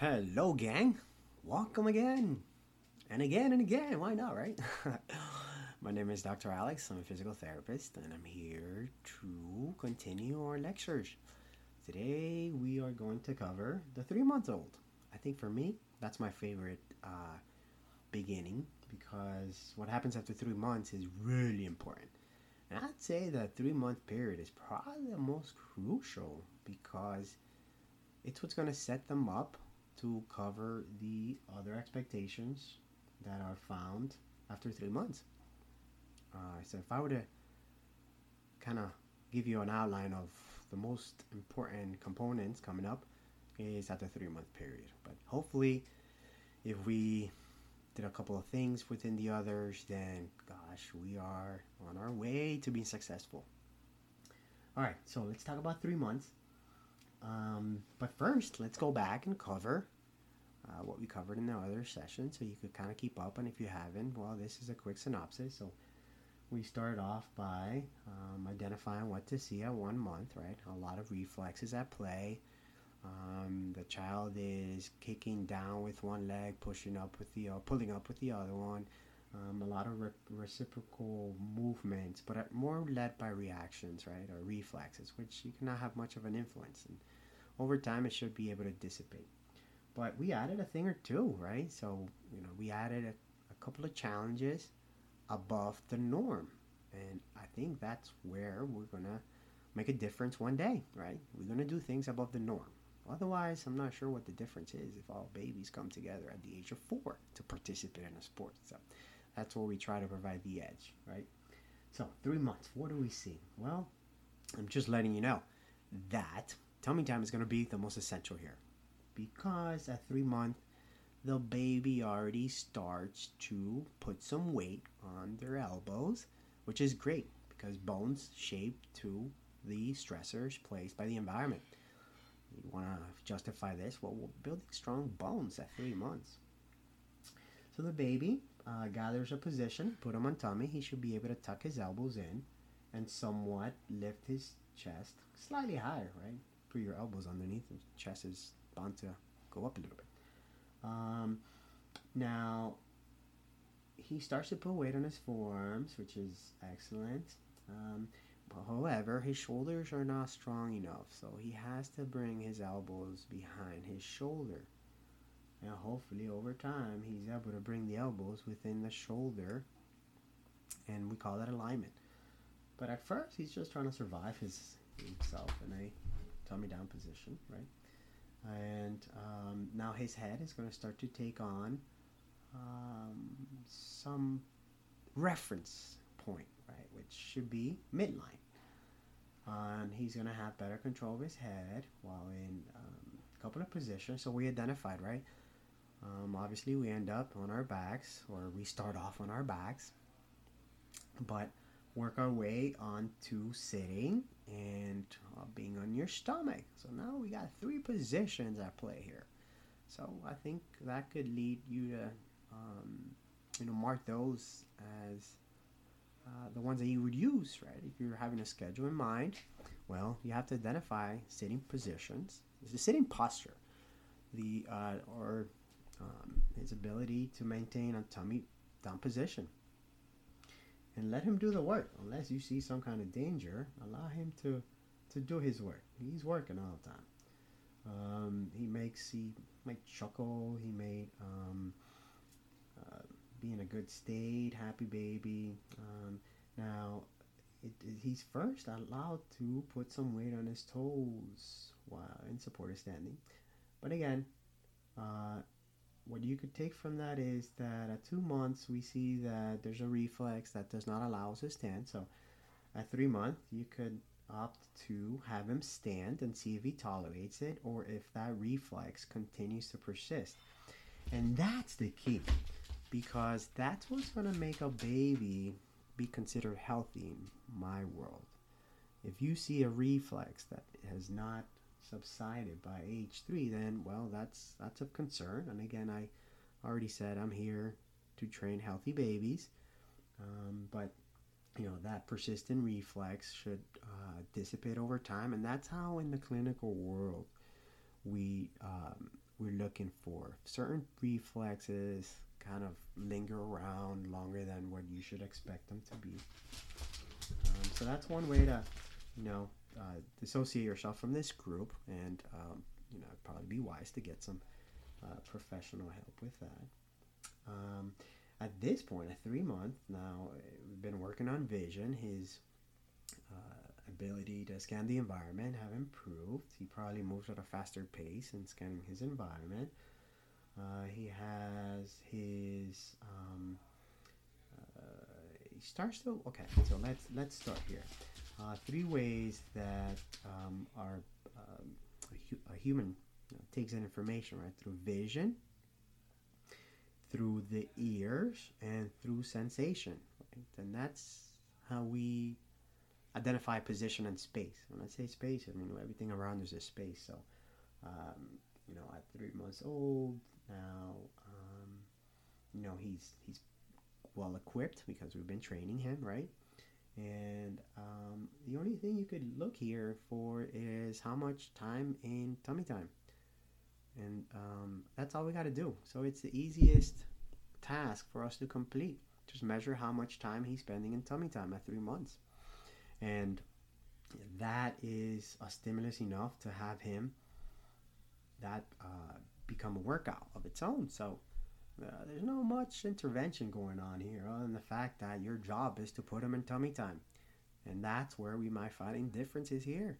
Hello, gang. Welcome again. And again and again. Why not, right? My name is Dr. Alex. I'm a physical therapist, and I'm here to continue our lectures. Today, we are going to cover the three month old. I think for me, that's my favorite uh, beginning because what happens after three months is really important. And I'd say that three month period is probably the most crucial because it's what's going to set them up to cover the other expectations that are found after three months. Uh, so if I were to kind of give you an outline of the most important components coming up is at the three month period. But hopefully, if we did a couple of things within the others, then gosh, we are on our way to being successful. All right, so let's talk about three months. Um, but first, let's go back and cover uh, what we covered in the other session so you could kind of keep up. And if you haven't, well, this is a quick synopsis. So we started off by um, identifying what to see at one month, right? A lot of reflexes at play. Um, the child is kicking down with one leg, pushing up with the, uh, pulling up with the other one. Um, a lot of re- reciprocal movements, but more led by reactions, right, or reflexes, which you cannot have much of an influence. And over time, it should be able to dissipate. But we added a thing or two, right? So you know, we added a, a couple of challenges above the norm, and I think that's where we're gonna make a difference one day, right? We're gonna do things above the norm. Otherwise, I'm not sure what the difference is if all babies come together at the age of four to participate in a sport. So that's where we try to provide the edge, right? So, three months, what do we see? Well, I'm just letting you know that tummy time is going to be the most essential here because at three months, the baby already starts to put some weight on their elbows, which is great because bones shape to the stressors placed by the environment. You want to justify this? Well, we're building strong bones at three months. So the baby uh, gathers a position, put him on tummy. He should be able to tuck his elbows in and somewhat lift his chest slightly higher, right? Put your elbows underneath, the chest is bound to go up a little bit. Um, now, he starts to put weight on his forearms, which is excellent. Um, however, his shoulders are not strong enough, so he has to bring his elbows behind his shoulder. And hopefully, over time, he's able to bring the elbows within the shoulder, and we call that alignment. But at first, he's just trying to survive his himself and a tummy down position, right? And um, now his head is going to start to take on um, some reference point, right, which should be midline. And he's going to have better control of his head while in um, a couple of positions. So we identified, right? Um, obviously, we end up on our backs, or we start off on our backs, but work our way onto sitting and uh, being on your stomach. So now we got three positions at play here. So I think that could lead you to, um, you know, mark those as uh, the ones that you would use, right? If you're having a schedule in mind, well, you have to identify sitting positions, the sitting posture, the uh, or um, his ability to maintain a tummy down position. And let him do the work. Unless you see some kind of danger, allow him to, to do his work. He's working all the time. Um, he makes he might chuckle. He may um, uh, be in a good state, happy baby. Um, now, it, it, he's first allowed to put some weight on his toes while in supported standing. But again, uh, what you could take from that is that at two months we see that there's a reflex that does not allow us to stand. So at three months you could opt to have him stand and see if he tolerates it or if that reflex continues to persist. And that's the key because that's what's going to make a baby be considered healthy in my world. If you see a reflex that has not subsided by age three, then well, that's that's of concern. And again, I already said I'm here to train healthy babies, um, but you know that persistent reflex should uh, dissipate over time, and that's how in the clinical world we um, we're looking for. Certain reflexes kind of linger around longer than what you should expect them to be. Um, so that's one way to, you know, uh, dissociate yourself from this group, and um, you know, it'd probably be wise to get some uh, professional help with that. Um, at this point, at three months now, we've been working on vision. His uh, ability to scan the environment have improved. He probably moves at a faster pace in scanning his environment. Uh, he has his. Um, uh, he starts to. Okay, so let's let's start here. Uh, three ways that um, our um, a, hu- a human you know, takes in information right through vision, through the ears, and through sensation. Right? And that's how we identify position and space. When I say space, I mean everything around us is space. So, um, you know, at three months old now, um, you know he's he's well equipped because we've been training him, right? And um, the only thing you could look here for is how much time in tummy time, and um, that's all we got to do. So it's the easiest task for us to complete. Just measure how much time he's spending in tummy time at three months and that is a stimulus enough to have him that uh, become a workout of its own. So uh, there's no much intervention going on here, other than the fact that your job is to put him in tummy time, and that's where we might find differences here.